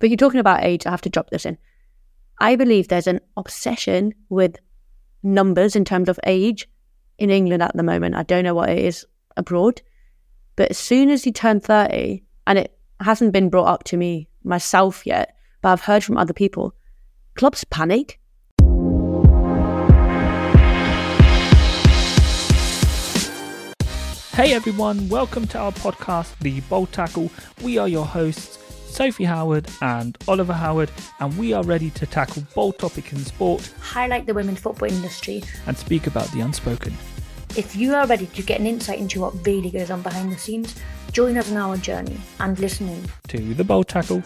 But you're talking about age, I have to drop this in. I believe there's an obsession with numbers in terms of age in England at the moment. I don't know what it is abroad. But as soon as you turn 30, and it hasn't been brought up to me myself yet, but I've heard from other people, clubs panic. Hey everyone, welcome to our podcast, The Bold Tackle. We are your hosts, Sophie Howard and Oliver Howard, and we are ready to tackle bold topics in sport, highlight the women's football industry, and speak about the unspoken. If you are ready to get an insight into what really goes on behind the scenes, join us on our journey and listening to The Bold Tackle.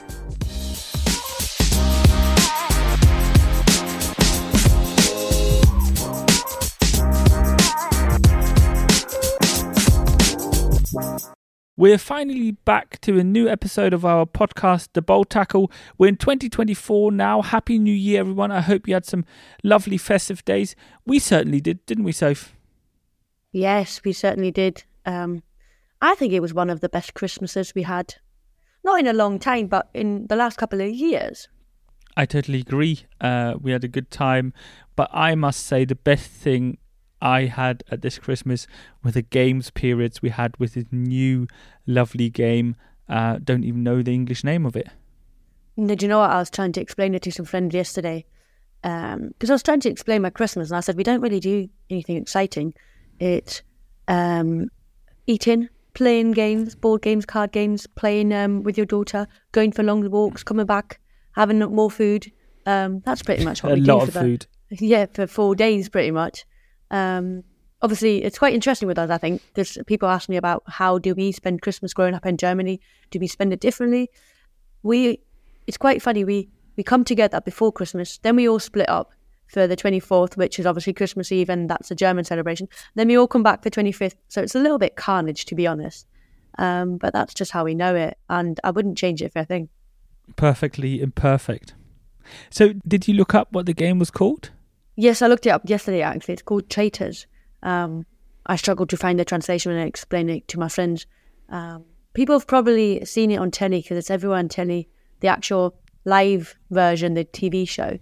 We're finally back to a new episode of our podcast, The Bold Tackle. We're in 2024 now. Happy New Year, everyone. I hope you had some lovely festive days. We certainly did, didn't we, Soph? Yes, we certainly did. Um, I think it was one of the best Christmases we had. Not in a long time, but in the last couple of years. I totally agree. Uh, we had a good time. But I must say, the best thing I had at this Christmas were the games periods we had with this new lovely game. Uh, don't even know the English name of it. Did you know what? I was trying to explain it to some friends yesterday because um, I was trying to explain my Christmas, and I said we don't really do anything exciting. It's um, eating, playing games, board games, card games, playing um, with your daughter, going for long walks, coming back, having more food. Um, that's pretty much what a we do. A lot of food. Yeah, for four days, pretty much. Um, obviously, it's quite interesting with us, I think, because people ask me about how do we spend Christmas growing up in Germany? Do we spend it differently? We, it's quite funny. We we come together before Christmas, then we all split up for the 24th, which is obviously Christmas Eve, and that's a German celebration. Then we all come back for 25th, so it's a little bit carnage, to be honest. Um, but that's just how we know it, and I wouldn't change it for a thing. Perfectly imperfect. So, did you look up what the game was called? Yes, I looked it up yesterday. Actually, it's called Traitors. Um, I struggled to find the translation and explain it to my friends. Um, people have probably seen it on telly because it's everywhere on telly. The actual live version, the TV show,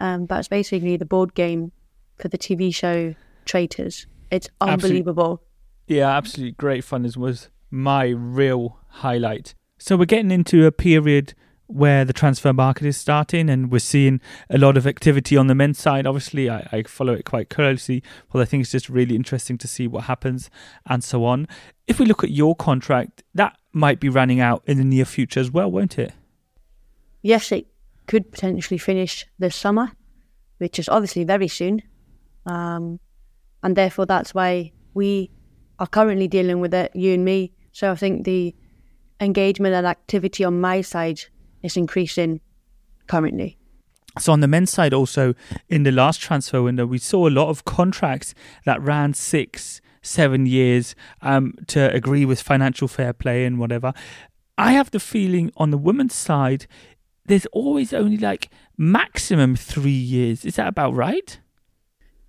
um, but it's basically the board game for the TV show Traitors. It's unbelievable. Absolute, yeah, absolutely great fun. As was my real highlight. So we're getting into a period where the transfer market is starting, and we're seeing a lot of activity on the men's side. Obviously, I, I follow it quite closely, but I think it's just really interesting to see what happens and so on. If we look at your contract, that might be running out in the near future as well, won't it? Yes, it could potentially finish this summer, which is obviously very soon. Um, and therefore, that's why we are currently dealing with it, you and me. So I think the engagement and activity on my side is increasing currently. So on the men's side, also in the last transfer window, we saw a lot of contracts that ran six, seven years um, to agree with financial fair play and whatever. I have the feeling on the women's side, there's always only like maximum three years. Is that about right?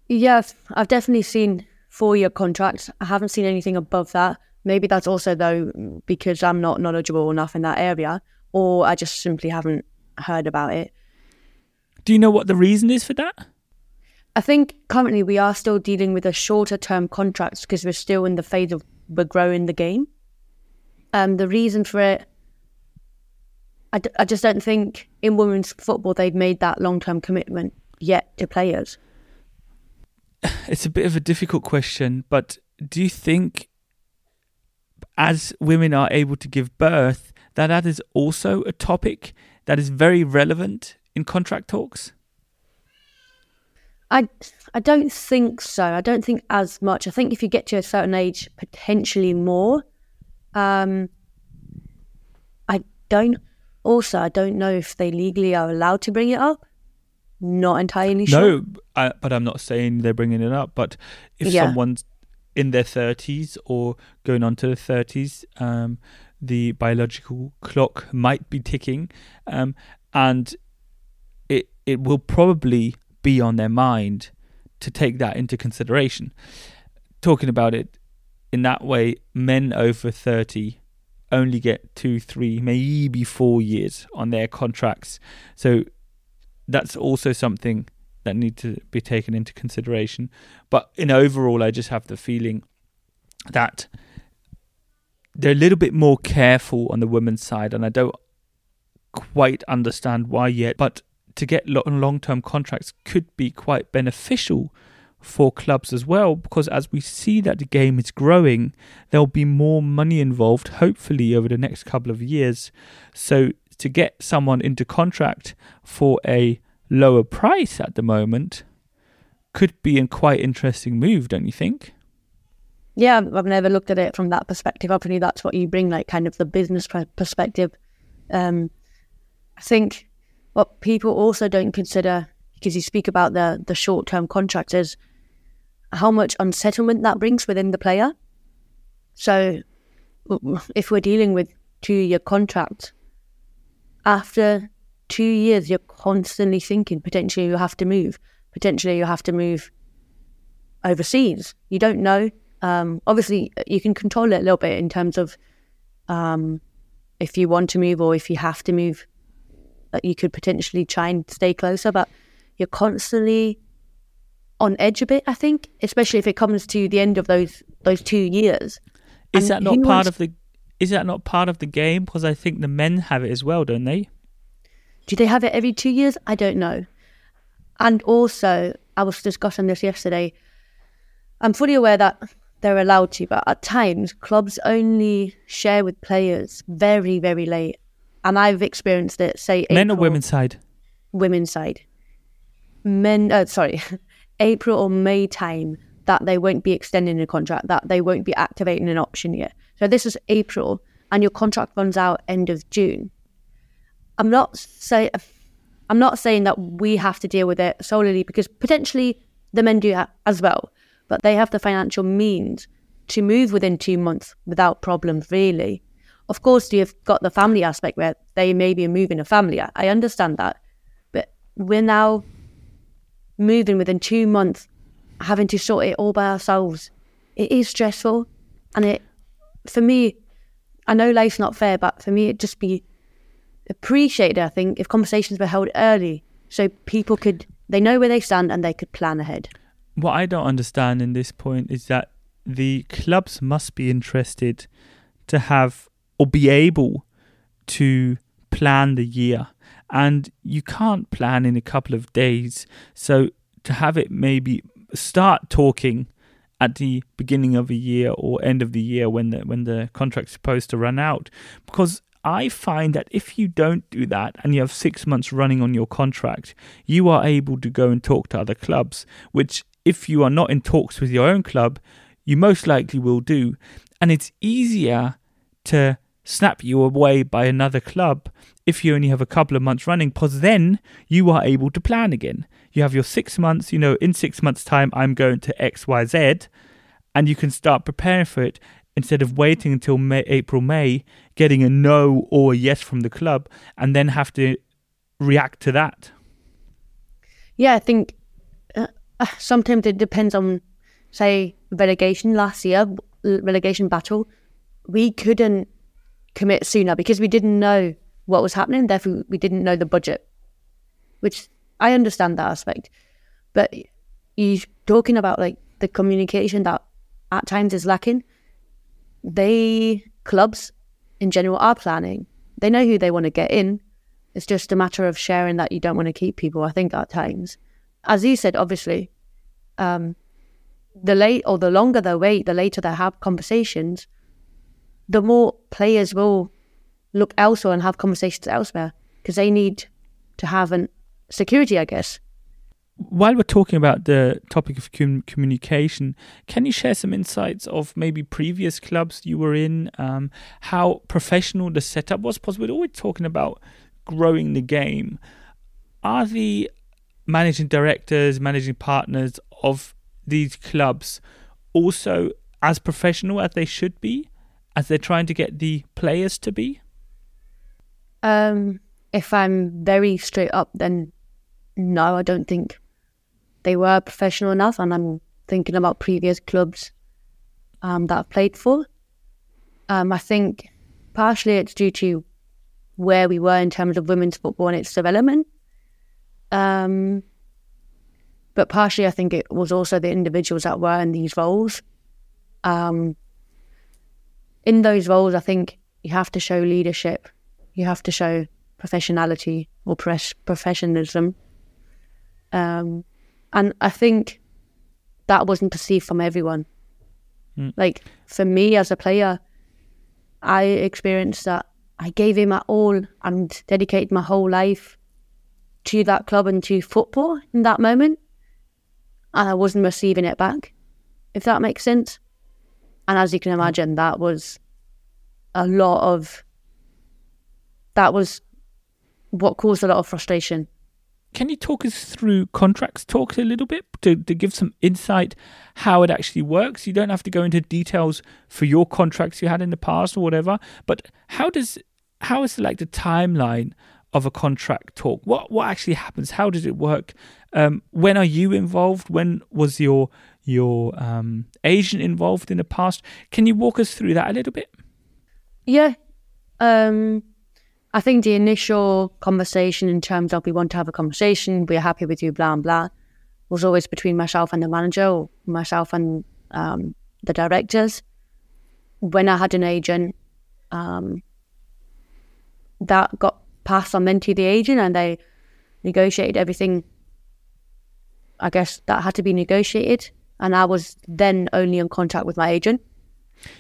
Yes, I've definitely seen four year contracts. I haven't seen anything above that. Maybe that's also though because I'm not knowledgeable enough in that area or I just simply haven't heard about it. Do you know what the reason is for that? I think currently we are still dealing with a shorter term contracts because we're still in the phase of we're growing the game. Um, the reason for it, I, d- I just don't think in women's football they've made that long term commitment yet to players. It's a bit of a difficult question, but do you think as women are able to give birth, that that is also a topic that is very relevant in contract talks? I I don't think so. I don't think as much. I think if you get to a certain age, potentially more. Um, I don't. Also, I don't know if they legally are allowed to bring it up. Not entirely sure. No, I, but I'm not saying they're bringing it up. But if yeah. someone's in their 30s or going on to the 30s, um, the biological clock might be ticking, um, and it it will probably be on their mind to take that into consideration. Talking about it in that way, men over thirty only get two, three, maybe four years on their contracts. So that's also something that need to be taken into consideration. But in overall, I just have the feeling that they're a little bit more careful on the women's side, and I don't quite understand why yet. But to get long term contracts could be quite beneficial for clubs as well because as we see that the game is growing there'll be more money involved hopefully over the next couple of years so to get someone into contract for a lower price at the moment could be a quite interesting move don't you think yeah i've never looked at it from that perspective obviously that's what you bring like kind of the business perspective um i think what people also don't consider, because you speak about the the short term contracts, is how much unsettlement that brings within the player. So, if we're dealing with two year contract, after two years, you're constantly thinking potentially you have to move, potentially you have to move overseas. You don't know. Um, obviously, you can control it a little bit in terms of um, if you want to move or if you have to move that you could potentially try and stay closer, but you're constantly on edge a bit. I think, especially if it comes to the end of those those two years. Is and that not part wants... of the? Is that not part of the game? Because I think the men have it as well, don't they? Do they have it every two years? I don't know. And also, I was discussing this yesterday. I'm fully aware that they're allowed to, but at times clubs only share with players very, very late and I've experienced it. Say men April, or women's side. Women's side. Men. Uh, sorry, April or May time that they won't be extending a contract, that they won't be activating an option yet. So this is April, and your contract runs out end of June. I'm not say. I'm not saying that we have to deal with it solely because potentially the men do that as well, but they have the financial means to move within two months without problems, really. Of course, you've got the family aspect where they may be moving a family. I understand that. But we're now moving within two months, having to sort it all by ourselves. It is stressful. And it, for me, I know life's not fair, but for me, it'd just be appreciated, I think, if conversations were held early so people could, they know where they stand and they could plan ahead. What I don't understand in this point is that the clubs must be interested to have or be able to plan the year. And you can't plan in a couple of days. So to have it maybe start talking at the beginning of a year or end of the year when the when the contract's supposed to run out because I find that if you don't do that and you have six months running on your contract, you are able to go and talk to other clubs, which, if you are not in talks with your own club, you most likely will do. And it's easier to snap you away by another club if you only have a couple of months running, because then you are able to plan again. You have your six months, you know, in six months' time, I'm going to XYZ, and you can start preparing for it instead of waiting until May, April, May, getting a no or a yes from the club, and then have to react to that. Yeah, I think sometimes it depends on, say, relegation last year, relegation battle. We couldn't commit sooner because we didn't know what was happening. Therefore, we didn't know the budget, which I understand that aspect. But you talking about like the communication that at times is lacking. They clubs in general are planning. They know who they want to get in. It's just a matter of sharing that you don't want to keep people. I think at times, as you said, obviously, um, the late or the longer they wait, the later they have conversations, the more players will look elsewhere and have conversations elsewhere because they need to have an security, I guess. While we're talking about the topic of com- communication, can you share some insights of maybe previous clubs you were in, um, how professional the setup was? Because we're always talking about growing the game. Are the managing directors, managing partners of these clubs also as professional as they should be? as they're trying to get the players to be? Um, if I'm very straight up, then no, I don't think they were professional enough. And I'm thinking about previous clubs um, that I've played for. Um, I think partially it's due to where we were in terms of women's football and its development. Um, but partially, I think it was also the individuals that were in these roles. Um, in those roles, I think you have to show leadership, you have to show professionality or professionalism. Um, and I think that wasn't perceived from everyone. Mm. Like for me as a player, I experienced that I gave him my all and dedicated my whole life to that club and to football in that moment. And I wasn't receiving it back, if that makes sense. And as you can mm-hmm. imagine, that was a lot of, that was what caused a lot of frustration. Can you talk us through contracts talks a little bit to, to give some insight how it actually works? You don't have to go into details for your contracts you had in the past or whatever, but how does how is like the timeline of a contract talk? What what actually happens? How does it work? Um, when are you involved? When was your your um, agent involved in the past? Can you walk us through that a little bit? Yeah. Um, I think the initial conversation in terms of we want to have a conversation, we're happy with you, blah, and blah, was always between myself and the manager or myself and um, the directors. When I had an agent, um, that got passed on then to the agent and they negotiated everything. I guess that had to be negotiated. And I was then only in contact with my agent.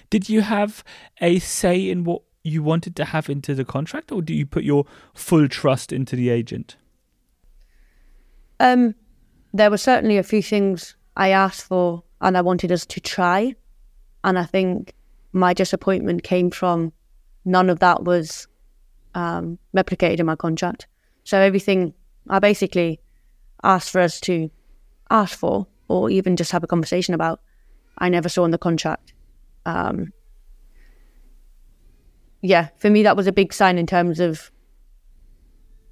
Did you have a say in what you wanted to have into the contract, or do you put your full trust into the agent? Um, there were certainly a few things I asked for and I wanted us to try. And I think my disappointment came from none of that was um, replicated in my contract. So everything I basically asked for us to ask for or even just have a conversation about, I never saw in the contract. Um, yeah, for me, that was a big sign in terms of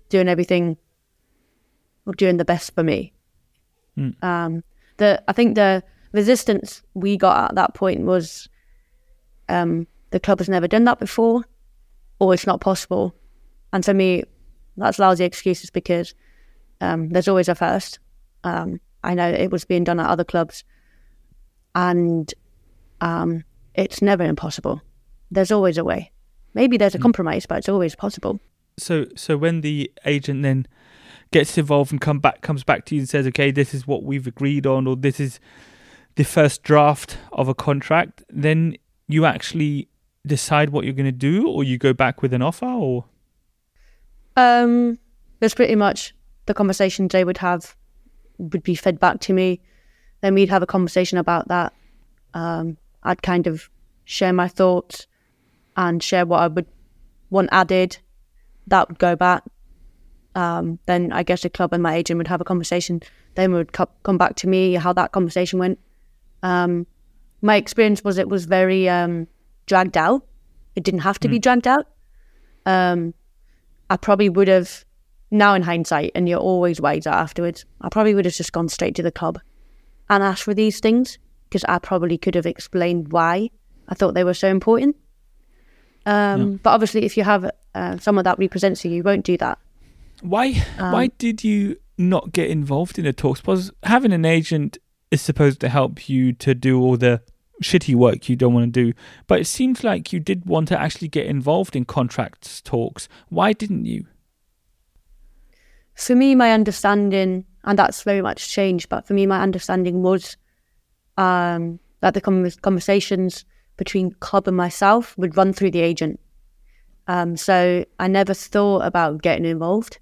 doing everything or doing the best for me. Mm. Um, the I think the resistance we got at that point was um, the club has never done that before, or it's not possible. And for me, that's lousy excuses because um, there's always a first. Um, I know it was being done at other clubs, and um, it's never impossible. There's always a way. Maybe there's a compromise, but it's always possible. So, so when the agent then gets involved and come back, comes back to you and says, "Okay, this is what we've agreed on," or "This is the first draft of a contract," then you actually decide what you're going to do, or you go back with an offer, or Um, there's pretty much the conversations they would have would be fed back to me. Then we'd have a conversation about that. Um, I'd kind of share my thoughts and share what I would want added. That would go back. Um, then I guess the club and my agent would have a conversation. Then would co- come back to me how that conversation went. Um, my experience was it was very um, dragged out. It didn't have to be dragged out. Um, I probably would have, now in hindsight, and you're always wiser afterwards, I probably would have just gone straight to the club and asked for these things because I probably could have explained why I thought they were so important. Um, But obviously, if you have uh, someone that represents you, you won't do that. why? why did you not get involved in the talks? Because having an agent is supposed to help you to do all the shitty work you don't want to do, but it seems like you did want to actually get involved in contracts talks. Why didn't you? For me, my understanding, and that's very much changed, but for me, my understanding was um, that the con- conversations between club and myself would run through the agent. Um, so I never thought about getting involved.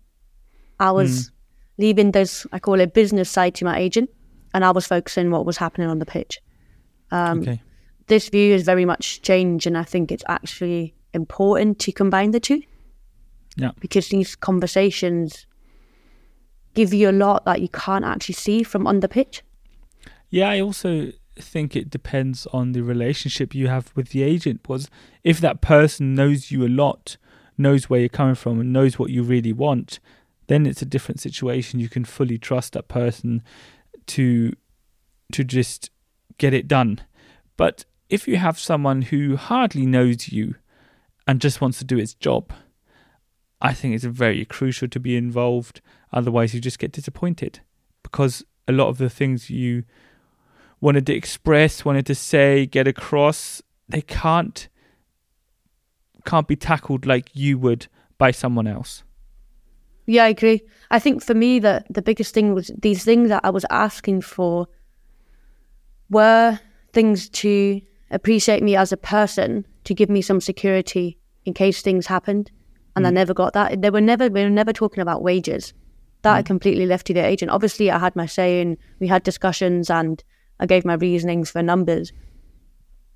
I was leaving this, I call it business side to my agent, and I was focusing on what was happening on the pitch. Um, okay. This view is very much changed, and I think it's actually important to combine the two Yeah. because these conversations give you a lot that you can't actually see from on the pitch. Yeah, I also think it depends on the relationship you have with the agent. Was if that person knows you a lot, knows where you're coming from, and knows what you really want, then it's a different situation. You can fully trust that person to to just get it done. But if you have someone who hardly knows you, and just wants to do its job, I think it's very crucial to be involved. Otherwise, you just get disappointed because a lot of the things you wanted to express, wanted to say, get across, they can't can't be tackled like you would by someone else. Yeah, I agree. I think for me, the the biggest thing was these things that I was asking for were things to appreciate me as a person, to give me some security in case things happened, and mm. I never got that. They were never we were never talking about wages. That mm. I completely left to the agent. Obviously, I had my say, and we had discussions, and I gave my reasonings for numbers.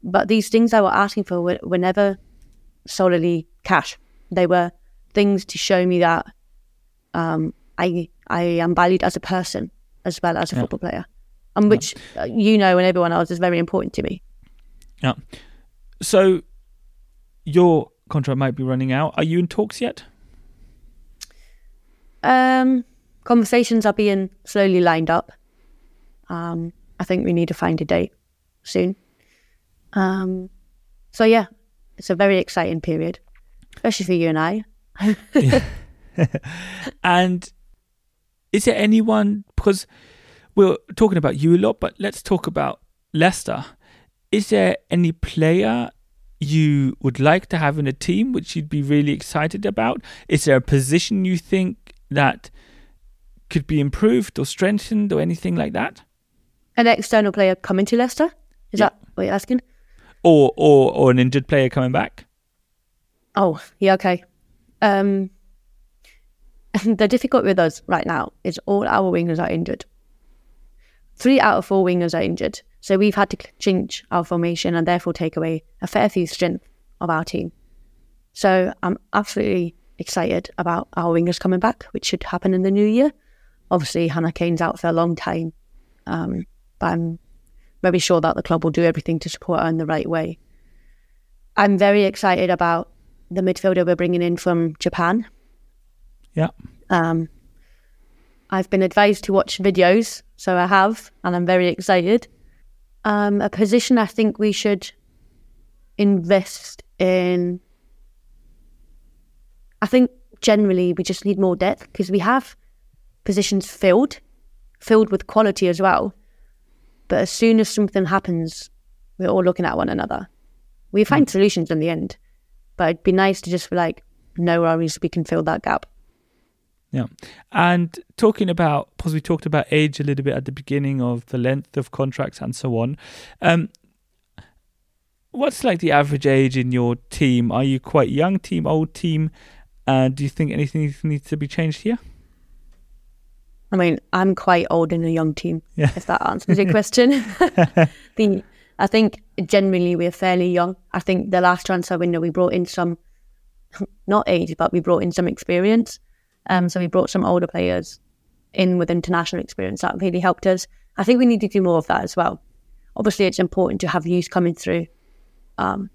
But these things I were asking for were, were never solely cash. They were things to show me that um, I I am valued as a person as well as a yeah. football player, and which yeah. Uh, you know and everyone else is very important to me. Yeah. So your contract might be running out. Are you in talks yet? Um, conversations are being slowly lined up. Um, I think we need to find a date soon. Um, so yeah, it's a very exciting period, especially for you and I. and is there anyone because we're talking about you a lot, but let's talk about Leicester. Is there any player you would like to have in a team which you'd be really excited about? Is there a position you think that could be improved or strengthened or anything like that? An external player coming to Leicester? Is yeah. that what you're asking? Or, or or an injured player coming back? Oh, yeah, okay. Um, the difficulty with us right now is all our wingers are injured. Three out of four wingers are injured. So we've had to change our formation and therefore take away a fair few strength of our team. So I'm absolutely excited about our wingers coming back, which should happen in the new year. Obviously, Hannah Cain's out for a long time, um, but I'm very sure that the club will do everything to support her in the right way. I'm very excited about the midfielder we're bringing in from Japan. Yeah. Um, I've been advised to watch videos, so I have, and I'm very excited. Um, a position I think we should invest in. I think generally we just need more depth because we have positions filled, filled with quality as well. But as soon as something happens, we're all looking at one another. We find mm. solutions in the end, but it'd be nice to just be like, no worries, we can fill that gap. Yeah. And talking about, because we talked about age a little bit at the beginning of the length of contracts and so on. Um, what's like the average age in your team? Are you quite young team, old team? And do you think anything needs to be changed here? I mean, I'm quite old in a young team, yeah. if that answers your question. the, I think generally we're fairly young. I think the last transfer window we brought in some, not age, but we brought in some experience. Um, so we brought some older players in with international experience. That really helped us. I think we need to do more of that as well. Obviously, it's important to have youth coming through. Um,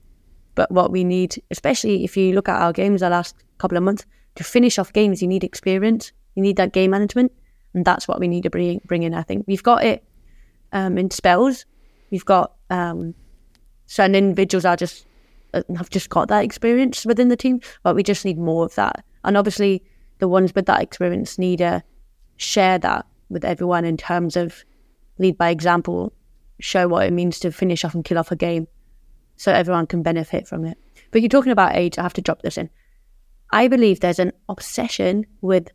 but what we need, especially if you look at our games the last couple of months, to finish off games, you need experience. You need that game management, and that's what we need to bring bring in. I think we've got it um, in spells. We've got um, certain individuals are just uh, have just got that experience within the team, but we just need more of that. And obviously, the ones with that experience need to share that with everyone in terms of lead by example, show what it means to finish off and kill off a game so everyone can benefit from it. But you're talking about age, I have to drop this in. I believe there's an obsession with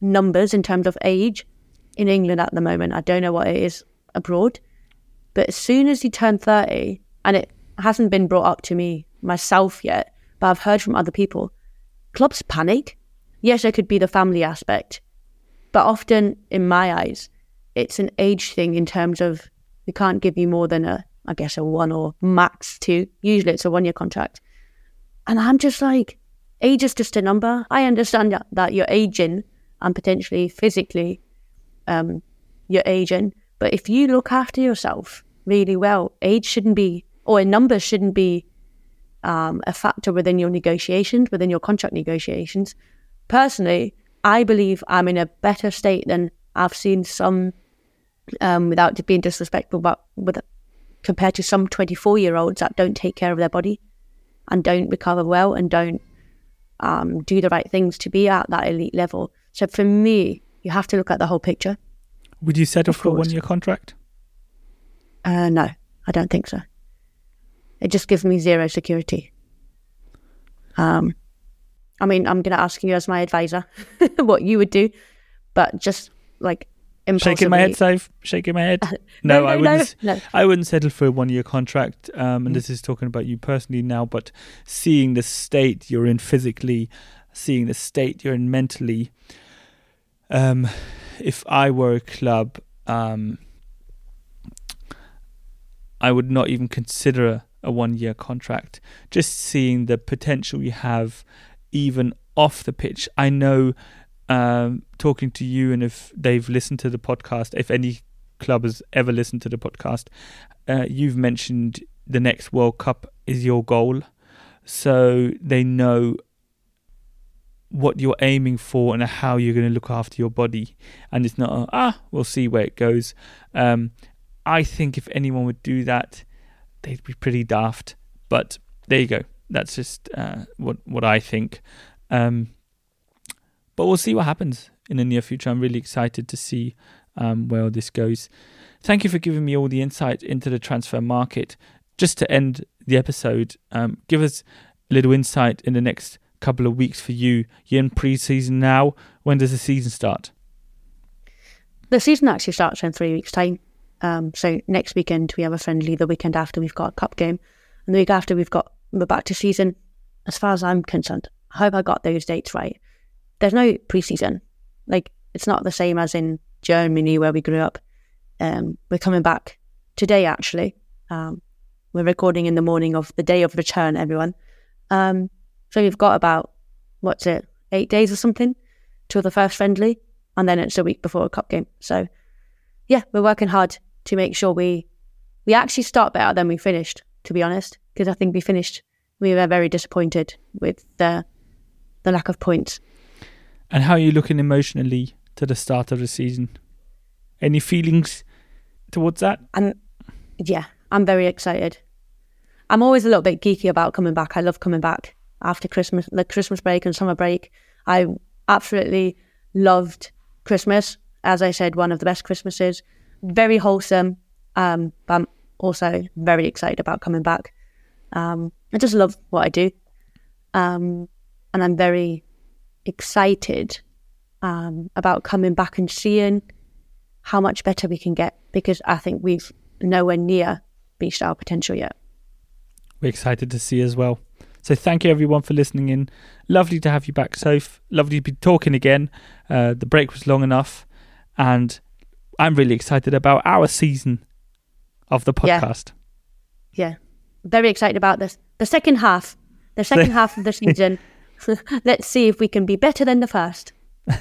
numbers in terms of age in England at the moment. I don't know what it is abroad. But as soon as you turn 30, and it hasn't been brought up to me myself yet, but I've heard from other people, clubs panic yes, there could be the family aspect, but often in my eyes, it's an age thing in terms of we can't give you more than a, I guess, a one or max two. Usually it's a one year contract. And I'm just like, age is just a number. I understand that, you're aging and potentially physically um, you're aging. But if you look after yourself really well, age shouldn't be, or a number shouldn't be um, a factor within your negotiations, within your contract negotiations personally, I believe I'm in a better state than I've seen some, um, without being disrespectful, but with compared to some 24 year olds that don't take care of their body. and don't recover well and don't um, do the right things to be at that elite level. So for me, you have to look at the whole picture. Would you settle for a one year contract? Uh, no, I don't think so. It just gives me zero security. Um, I mean, I'm going to ask you as my advisor what you would do, but just like. Shaking my head, Soph. Shaking my head. No, no, I wouldn't. no. I wouldn't settle for a one year contract. Um, and Mm. this is talking about you personally now, but seeing the state you're in physically, seeing the state you're in mentally. Um, if I were a club, um, I would not even consider a, a one year contract. Just seeing the potential you have, even off the pitch. I know, um, talking to you, and if they've listened to the podcast, if any club has ever listened to the podcast, uh, you've mentioned the next World Cup is your goal. So they know what you're aiming for and how you're going to look after your body. And it's not, a, ah, we'll see where it goes. Um, I think if anyone would do that, they'd be pretty daft. But there you go. That's just uh, what what I think. Um, but we'll see what happens in the near future. I'm really excited to see um, where all this goes. Thank you for giving me all the insight into the transfer market. Just to end the episode, um, give us a little insight in the next couple of weeks for you. You're in pre-season now. When does the season start? The season actually starts in three weeks' time. Um, so next weekend we have a friendly. The weekend after we've got a cup game, and the week after we've got we're back to season. As far as I'm concerned, I hope I got those dates right. There's no preseason. Like it's not the same as in Germany where we grew up. Um, we're coming back today actually. Um, we're recording in the morning of the day of return, everyone. Um, so we've got about what's it, eight days or something till the first friendly, and then it's a week before a cup game. So yeah, we're working hard to make sure we we actually start better than we finished. To be honest, because I think we finished we were very disappointed with the the lack of points. And how are you looking emotionally to the start of the season? Any feelings towards that? I'm yeah, I'm very excited. I'm always a little bit geeky about coming back. I love coming back after Christmas, the Christmas break and summer break. I absolutely loved Christmas. As I said, one of the best Christmases. Very wholesome. Um, but I'm also very excited about coming back. Um, I just love what I do. Um, and I'm very excited um, about coming back and seeing how much better we can get because I think we've nowhere near reached our potential yet. We're excited to see as well. So thank you everyone for listening in. Lovely to have you back, Soph. Lovely to be talking again. Uh, the break was long enough, and I'm really excited about our season of the Yeah. podcast. Yeah, very excited about this. The second half, the second half of the season. Let's see if we can be better than the first.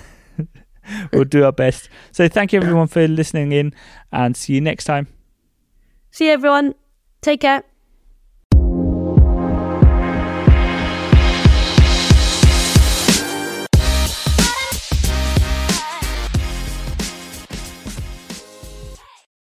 We'll do our best. So thank you everyone for listening in, and see you next time. See you, everyone. Take care.